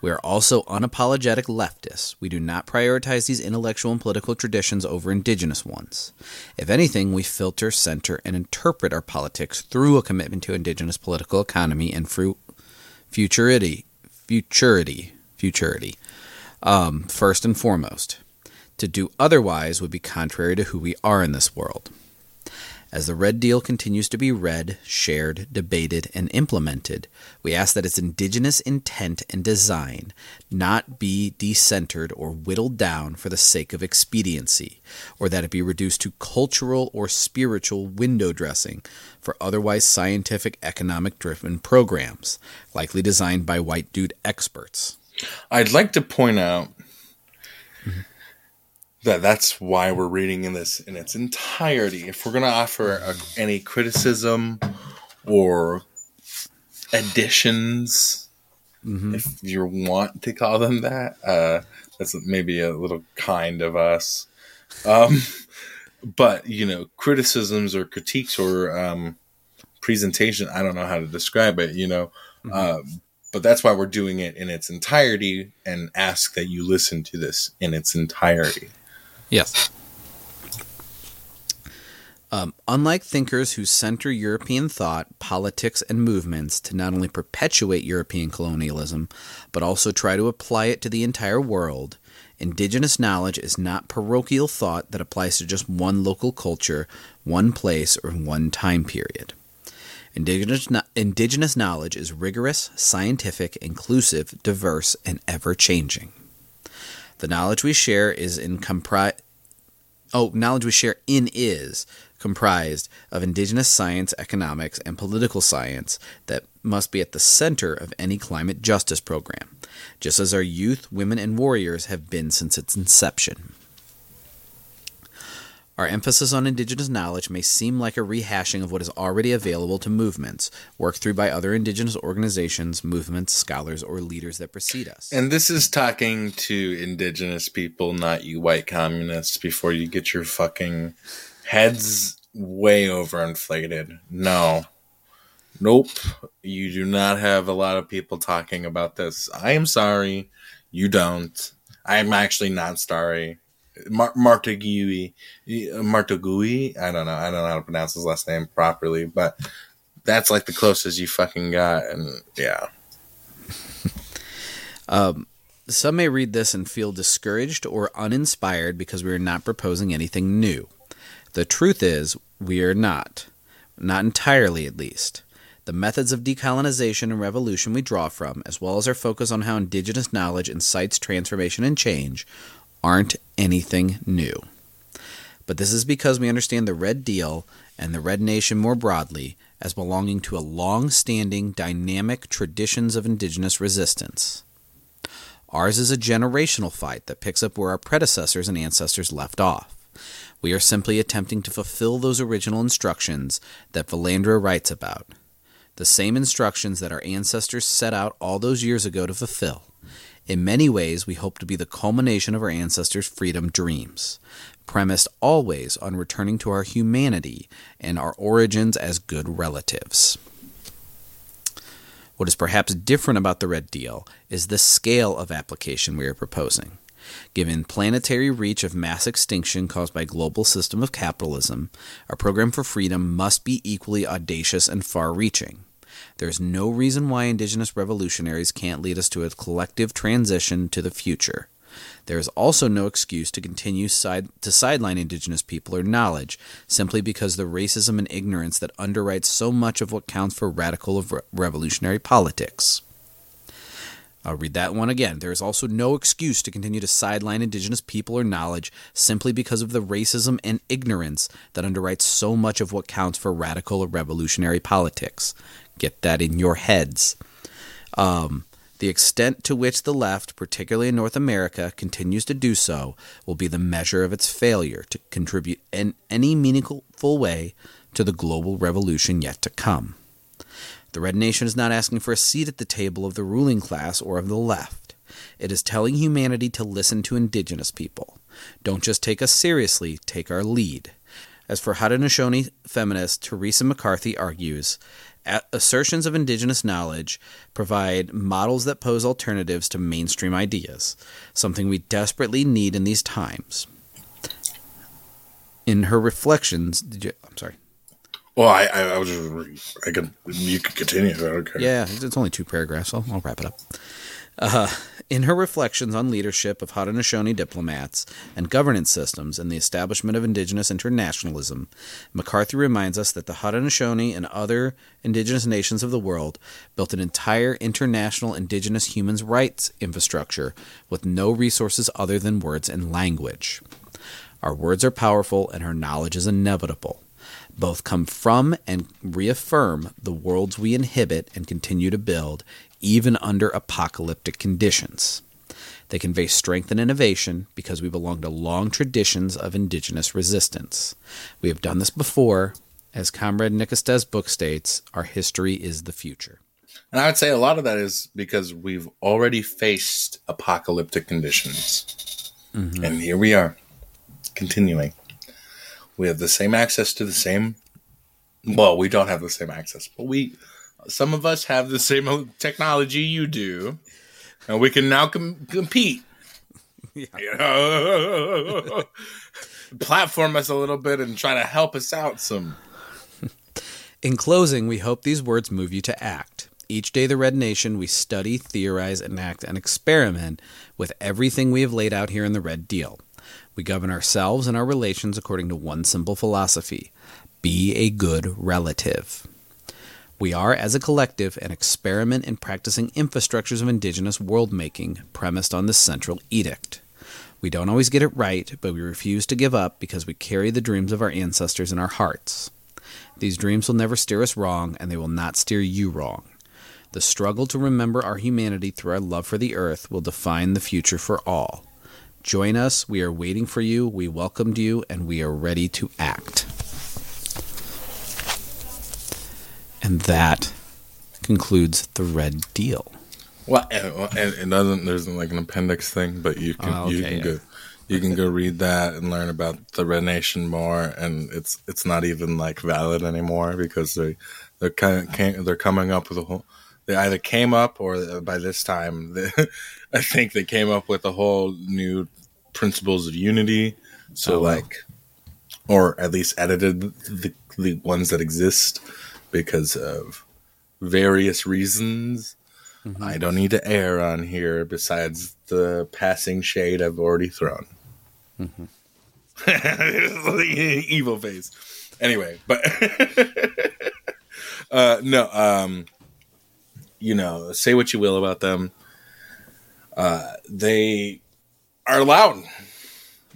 We are also unapologetic leftists. We do not prioritize these intellectual and political traditions over indigenous ones. If anything, we filter, center, and interpret our politics through a commitment to indigenous political economy and through futurity, futurity, futurity. Um, first and foremost, to do otherwise would be contrary to who we are in this world. As the Red Deal continues to be read, shared, debated, and implemented, we ask that its indigenous intent and design not be decentered or whittled down for the sake of expediency, or that it be reduced to cultural or spiritual window dressing for otherwise scientific economic driven programs, likely designed by white dude experts. I'd like to point out that that's why we're reading in this in its entirety. If we're going to offer a, any criticism or additions, mm-hmm. if you want to call them that, uh, that's maybe a little kind of us. Um, but you know, criticisms or critiques or um, presentation, I don't know how to describe it. You know. Mm-hmm. Um, but that's why we're doing it in its entirety and ask that you listen to this in its entirety. Yes. Um, unlike thinkers who center European thought, politics, and movements to not only perpetuate European colonialism, but also try to apply it to the entire world, indigenous knowledge is not parochial thought that applies to just one local culture, one place, or one time period. Indigenous, indigenous knowledge is rigorous, scientific, inclusive, diverse, and ever changing. The knowledge we share is in compri- oh, knowledge we share in is comprised of indigenous science, economics, and political science that must be at the center of any climate justice program, just as our youth, women, and warriors have been since its inception. Our emphasis on indigenous knowledge may seem like a rehashing of what is already available to movements, worked through by other indigenous organizations, movements, scholars, or leaders that precede us. And this is talking to indigenous people, not you white communists, before you get your fucking heads way overinflated. No. Nope. You do not have a lot of people talking about this. I am sorry. You don't. I'm actually not sorry. Mar- Martigui. I don't know. I don't know how to pronounce his last name properly, but that's like the closest you fucking got, and yeah. um, some may read this and feel discouraged or uninspired because we are not proposing anything new. The truth is, we are not. Not entirely, at least. The methods of decolonization and revolution we draw from, as well as our focus on how indigenous knowledge incites transformation and change, aren't anything new. But this is because we understand the Red Deal and the Red Nation more broadly as belonging to a long standing, dynamic traditions of indigenous resistance. Ours is a generational fight that picks up where our predecessors and ancestors left off. We are simply attempting to fulfill those original instructions that Valandra writes about. The same instructions that our ancestors set out all those years ago to fulfill. In many ways, we hope to be the culmination of our ancestors' freedom dreams, premised always on returning to our humanity and our origins as good relatives. What is perhaps different about the Red Deal is the scale of application we are proposing. Given planetary reach of mass extinction caused by global system of capitalism, our program for freedom must be equally audacious and far-reaching. There is no reason why indigenous revolutionaries can't lead us to a collective transition to the future. There is also no excuse to continue side, to sideline indigenous people or knowledge simply because the racism and ignorance that underwrites so much of what counts for radical revolutionary politics. I'll read that one again. There is also no excuse to continue to sideline indigenous people or knowledge simply because of the racism and ignorance that underwrites so much of what counts for radical or revolutionary politics. Get that in your heads. Um, the extent to which the left, particularly in North America, continues to do so will be the measure of its failure to contribute in any meaningful way to the global revolution yet to come. The Red Nation is not asking for a seat at the table of the ruling class or of the left. It is telling humanity to listen to indigenous people. Don't just take us seriously, take our lead. As for Haudenosaunee feminist Theresa McCarthy argues, assertions of indigenous knowledge provide models that pose alternatives to mainstream ideas, something we desperately need in these times. In her reflections, you, I'm sorry. Well, I, I, I was just, I could, you could continue. Okay. Yeah, it's only two paragraphs, so I'll wrap it up. Uh, in her reflections on leadership of Haudenosaunee diplomats and governance systems and the establishment of indigenous internationalism, McCarthy reminds us that the Haudenosaunee and other indigenous nations of the world built an entire international indigenous human rights infrastructure with no resources other than words and language. Our words are powerful and our knowledge is inevitable. Both come from and reaffirm the worlds we inhibit and continue to build even under apocalyptic conditions. They convey strength and innovation because we belong to long traditions of indigenous resistance. We have done this before. As Comrade Nick Estes's book states, our history is the future. And I would say a lot of that is because we've already faced apocalyptic conditions. Mm-hmm. And here we are, continuing. We have the same access to the same. Well, we don't have the same access, but we some of us have the same technology you do, and we can now com- compete. Yeah. You know? Platform us a little bit and try to help us out some. In closing, we hope these words move you to act. Each day, the Red Nation, we study, theorize, enact, and experiment with everything we have laid out here in the Red Deal. We govern ourselves and our relations according to one simple philosophy be a good relative. We are, as a collective, an experiment in practicing infrastructures of indigenous world making premised on this central edict. We don't always get it right, but we refuse to give up because we carry the dreams of our ancestors in our hearts. These dreams will never steer us wrong, and they will not steer you wrong. The struggle to remember our humanity through our love for the earth will define the future for all. Join us. We are waiting for you. We welcomed you, and we are ready to act. And that concludes the red deal. Well, it doesn't. There's like an appendix thing, but you can oh, okay, you can yeah. go You can go read that and learn about the Red Nation more, and it's it's not even like valid anymore because they they're kind of, they're coming up with a whole. They either came up or by this time, they, I think they came up with a whole new principles of unity. So oh, wow. like, or at least edited the the ones that exist because of various reasons. Mm-hmm. I don't need to air on here besides the passing shade I've already thrown. Mm-hmm. Evil face. Anyway, but uh, no, um, you know, say what you will about them. Uh, they are loud.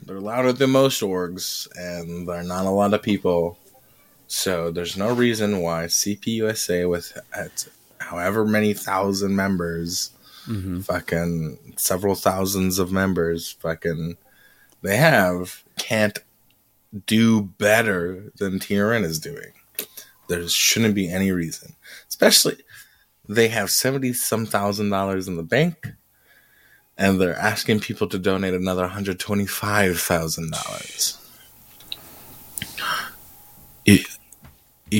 They're louder than most orgs, and they're not a lot of people. So there's no reason why CPUSA, with at however many thousand members, mm-hmm. fucking several thousands of members, fucking they have, can't do better than TRN is doing. There shouldn't be any reason, especially they have seventy some thousand dollars in the bank, and they're asking people to donate another hundred twenty five thousand dollars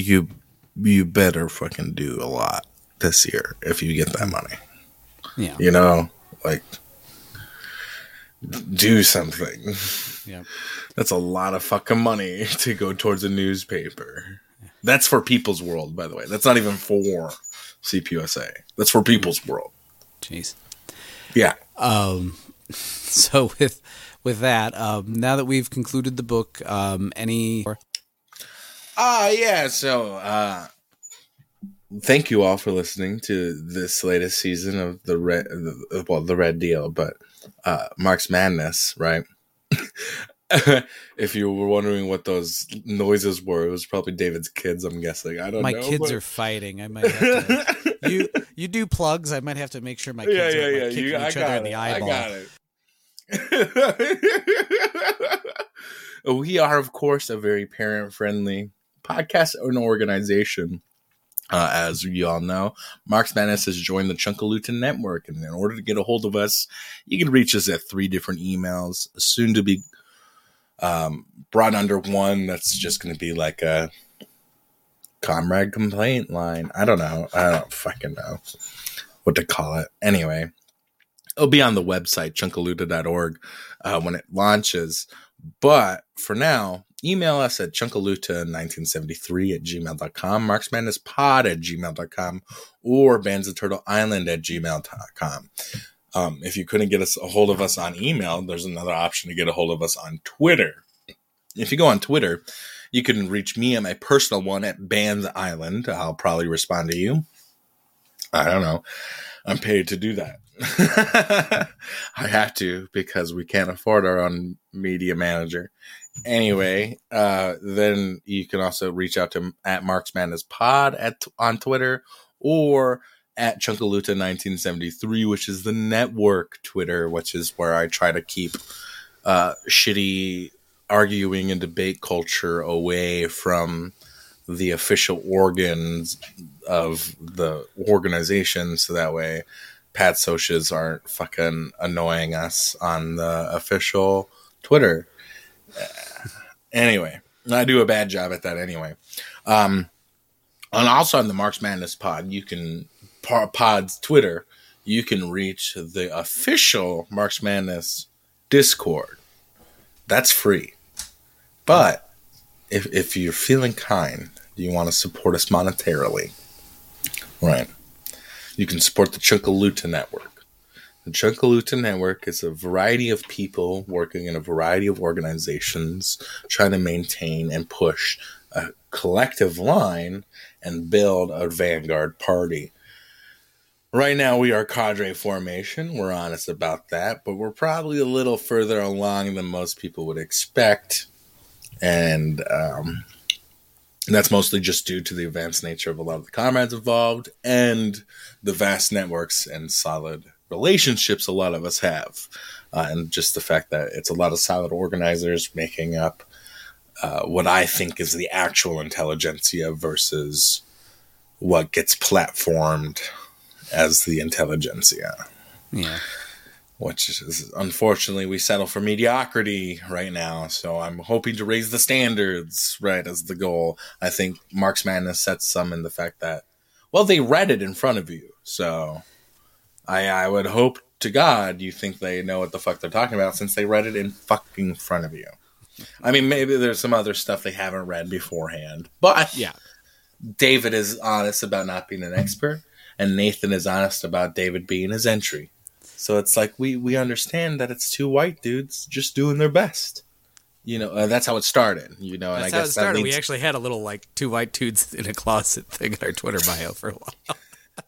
you you better fucking do a lot this year if you get that money. Yeah. You know, like do something. Yeah. That's a lot of fucking money to go towards a newspaper. That's for People's World, by the way. That's not even for CPUSA. That's for People's World. Jeez. Yeah. Um so with with that, um now that we've concluded the book, um any Ah, uh, yeah. So, uh, thank you all for listening to this latest season of the red, well, the Red Deal, but uh, Marx Madness, right? if you were wondering what those noises were, it was probably David's kids. I'm guessing. I don't. My know. My kids but... are fighting. I might. Have to, you you do plugs. I might have to make sure my kids yeah, yeah, are yeah. kicking you, each other it. in the eyeball. I got it. we are, of course, a very parent friendly podcast an organization. Uh, as you all know, Marx Madness has joined the Chunkaluta Network, and in order to get a hold of us, you can reach us at three different emails, soon to be um, brought under one. That's just going to be like a comrade complaint line. I don't know. I don't fucking know what to call it. Anyway, it'll be on the website chunkaluta.org uh, when it launches. But for now, email us at chunkaluta1973 at gmail.com, marxmadnesspod at gmail.com, or bands of turtle island at gmail.com. Um, if you couldn't get us a hold of us on email, there's another option to get a hold of us on Twitter. If you go on Twitter, you can reach me at my personal one at Bands Island. I'll probably respond to you. I don't know. I'm paid to do that. I have to because we can't afford our own media manager anyway, uh, then you can also reach out to at Marx Madness Pod at on Twitter or at Chunkaluta 1973, which is the network Twitter, which is where I try to keep uh, shitty arguing and debate culture away from the official organs of the organization, so that way Pat Socias aren't fucking annoying us on the official Twitter anyway, I do a bad job at that anyway. Um, and also on the Marx Madness pod, you can pod's Twitter, you can reach the official Marx Madness Discord. That's free. But if if you're feeling kind, you want to support us monetarily, right? You can support the Chunkaluta Network. The Chunkaluta Network is a variety of people working in a variety of organizations trying to maintain and push a collective line and build a vanguard party. Right now, we are cadre formation. We're honest about that, but we're probably a little further along than most people would expect. And um, that's mostly just due to the advanced nature of a lot of the comrades involved and the vast networks and solid relationships a lot of us have, uh, and just the fact that it's a lot of solid organizers making up uh, what I think is the actual intelligentsia versus what gets platformed as the intelligentsia. Yeah. which is unfortunately we settle for mediocrity right now. So I'm hoping to raise the standards, right, as the goal. I think Marx Madness sets some in the fact that, well, they read it in front of you. So I, I would hope to God you think they know what the fuck they're talking about since they read it in fucking front of you. I mean, maybe there's some other stuff they haven't read beforehand, but Yeah. David is honest about not being an expert, and Nathan is honest about David being his entry. So it's like we we understand that it's two white dudes just doing their best. You know, uh, that's how it started. You know, and That's I how it started. that We actually had a little like two white dudes in a closet thing in our Twitter bio for a while.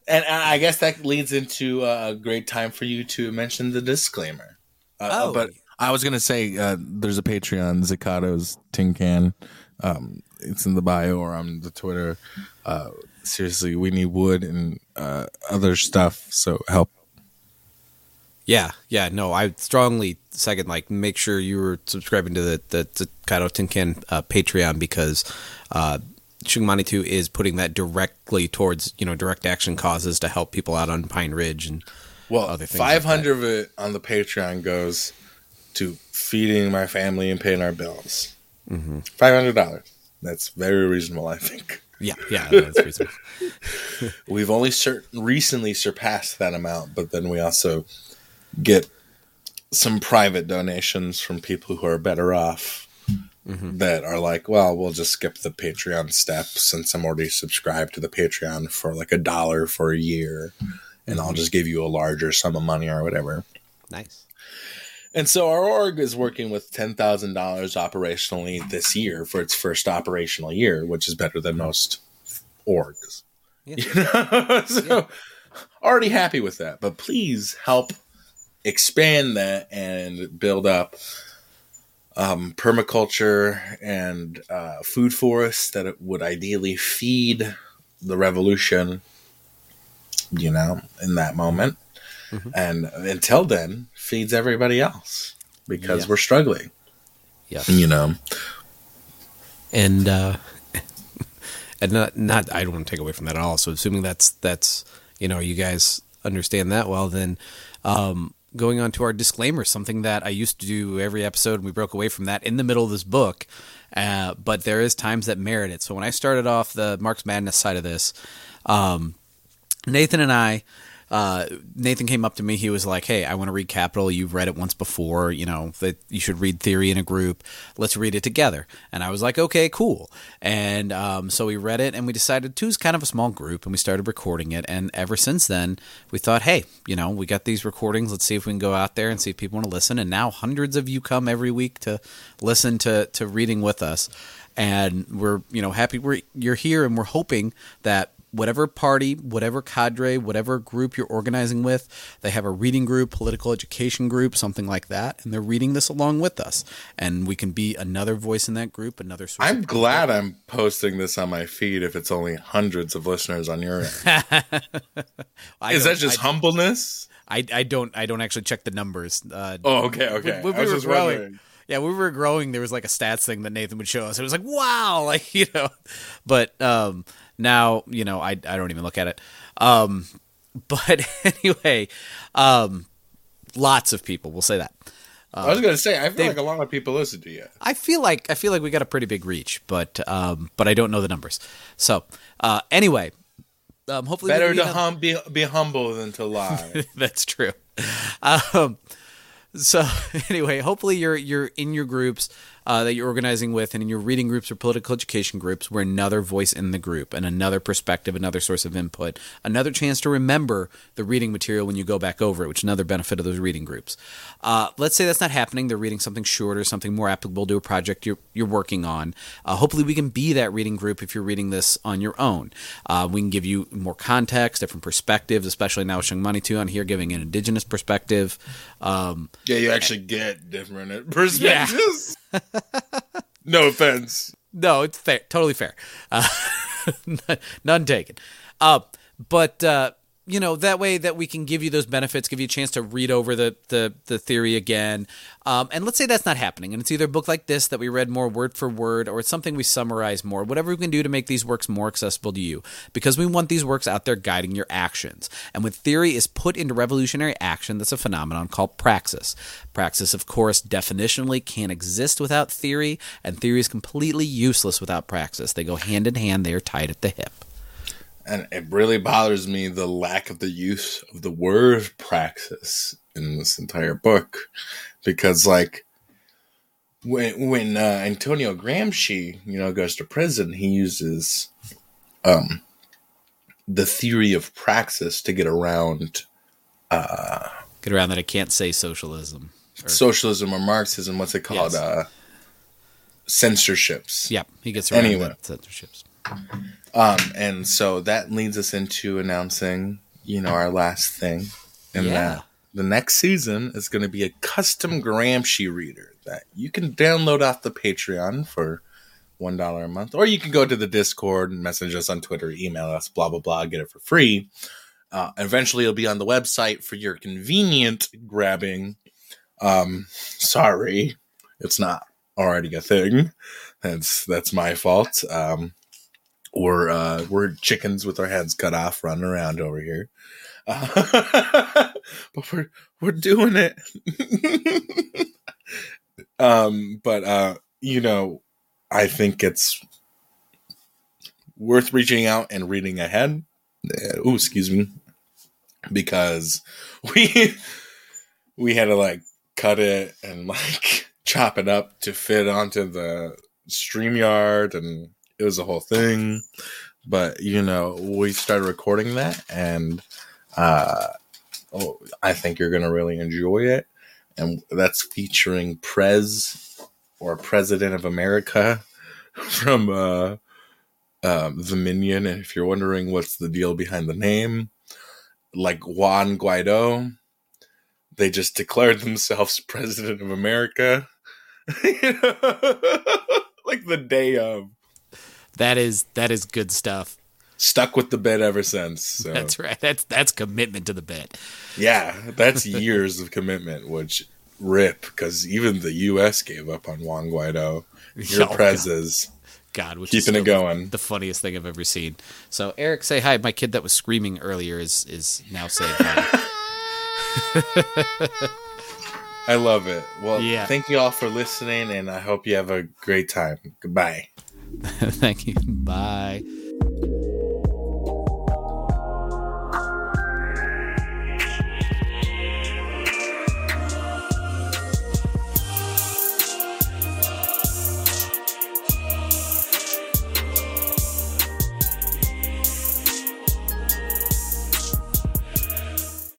And I guess that leads into uh, a great time for you to mention the disclaimer. Uh, Oh. but I was gonna say uh, there's a Patreon, Zitkato's Tin Can. Um, it's in the bio or on the Twitter. Uh, seriously, we need wood and uh, other stuff. So help. Yeah, yeah, no, I strongly second. Like, make sure you were subscribing to the the, the Tin Can uh, Patreon because uh, Shugmani Two is putting that directly towards you know direct action causes to help people out on Pine Ridge and well, other things like five hundred of it on the Patreon goes to feeding my family and paying our bills. Mm-hmm. hundred dollars. That's very reasonable, I think. yeah, yeah, that's reasonable. We've only cer- recently surpassed that amount, but then we also get some private donations from people who are better off Mm-hmm. that are like, well, we'll just skip the Patreon step since I'm already subscribed to the Patreon for like a dollar for a year, and I'll mm-hmm. just give you a larger sum of money or whatever. nice. And so our org is working with ten thousand dollars operationally this year for its first operational year, which is better than most orgs. Yeah. You know? so already happy with that. But please help expand that and build up um, permaculture and uh, food forests that it would ideally feed the revolution, you know, in that moment. And until then, feeds everybody else because Yeah. we're struggling, Yeah, you know. and uh, and not not I don't want to take away from that at all. So assuming that's that's you know you guys understand that well, then um, going on to our disclaimer, something that I used to do every episode, and we broke away from that in the middle of this book. Uh, but there is times that merit it. So when I started off the Marx Madness side of this, um, Nathan and I, uh, Nathan came up to me. He was like, "Hey, I want to read Capital. You've read it once before. You know that you should read Theory in a group. Let's read it together." And I was like, "Okay, cool." And um, so we read it, and we decided two's kind of a small group, and we started recording it. And ever since then, we thought, "Hey, you know, we got these recordings. Let's see if we can go out there and see if people want to listen." And now hundreds of you come every week to listen to to reading with us, and we're you know happy we're you're here, and we're hoping that whatever party, whatever cadre, whatever group you're organizing with, they have a reading group, political education group, something like that, and they're reading this along with us. And we can be another voice in that group, another source. I'm glad I'm posting this on my feed if it's only hundreds of listeners on your end. Is that just I, humbleness? I, I don't I don't actually check the numbers. Uh, Oh, okay, okay. when I we was were just growing, wondering. yeah, we were growing, there was like a stats thing that Nathan would show us. It was like, wow, like you know. But um, now, you know, I I don't even look at it. Um, but anyway, um, lots of people. We'll say that. I was gonna say, I feel they- like a lot of people listen to you. I feel like I feel like we got a pretty big reach, but um, but I don't know the numbers. So uh, anyway, um, hopefully Better to hum, be be humble than to lie. That's true. Um, so anyway, hopefully you're you're in your groups uh, that you're organizing with, and in your reading groups or political education groups, we're another voice in the group and another perspective, another source of input, another chance to remember the reading material when you go back over it, which is another benefit of those reading groups. Uh, let's say that's not happening; they're reading something shorter, something more applicable to a project you're you're working on. Uh, hopefully, we can be that reading group if you're reading this on your own. Uh, we can give you more context, different perspectives, especially now with Shung Money too on here, giving an indigenous perspective. Um, yeah, you actually get different perspectives. no offense. no, it's fair, totally fair. Uh, none taken. Uh, but uh, you know that way that we can give you those benefits give you a chance to read over the the, the theory again. Um, and let's say that's not happening and it's either a book like this that we read more word for word or it's something we summarize more. Whatever we can do to make these works more accessible to you because we want these works out there guiding your actions. And when theory is put into revolutionary action that's a phenomenon called praxis. Praxis of course definitionally can't exist without theory and theory is completely useless without praxis. They go hand in hand they are tied at the hip and it really bothers me the lack of the use of the word praxis in this entire book because like when when uh, Antonio Gramsci you know goes to prison he uses um the theory of praxis to get around uh get around that I can't say socialism or, socialism or Marxism what's it called yes. uh censorships yep he gets around anyway. censorships um, and so that leads us into announcing, you know, our last thing. And yeah. that the next season is going to be a custom Gramsci reader that you can download off the Patreon for one dollar a month, or you can go to the Discord and message us on Twitter, email us, blah blah blah, get it for free. Uh, eventually, it'll be on the website for your convenient grabbing. Um, sorry, it's not already a thing. That's that's my fault. Um, we're uh, we're chickens with our heads cut off running around over here. Uh, but we're we're doing it. um, but uh, you know, I think it's worth reaching out and reading ahead. Oh, excuse me, because we we had to like cut it and like chop it up to fit onto the StreamYard and it was a whole thing. But you know, we started recording that, and uh, oh, I think you're gonna really enjoy it. And that's featuring Prez or President of America from uh, uh, the Minion. And if you're wondering what's the deal behind the name, like Juan Guaido, they just declared themselves President of America. like the day of that is that is good stuff. Stuck with the bit ever since. So. That's right. That's that's commitment to the bit. Yeah, that's years of commitment. Which rip because even the U.S. gave up on Juan Guaido. Your oh, prezes. God, which keeping it going. The, the, funniest thing I've ever seen. So Eric, say hi. My kid that was screaming earlier is is now saying hi. I love it. Well, yeah. thank you all for listening, and I hope you have a great time. Goodbye. Thank you. Bye.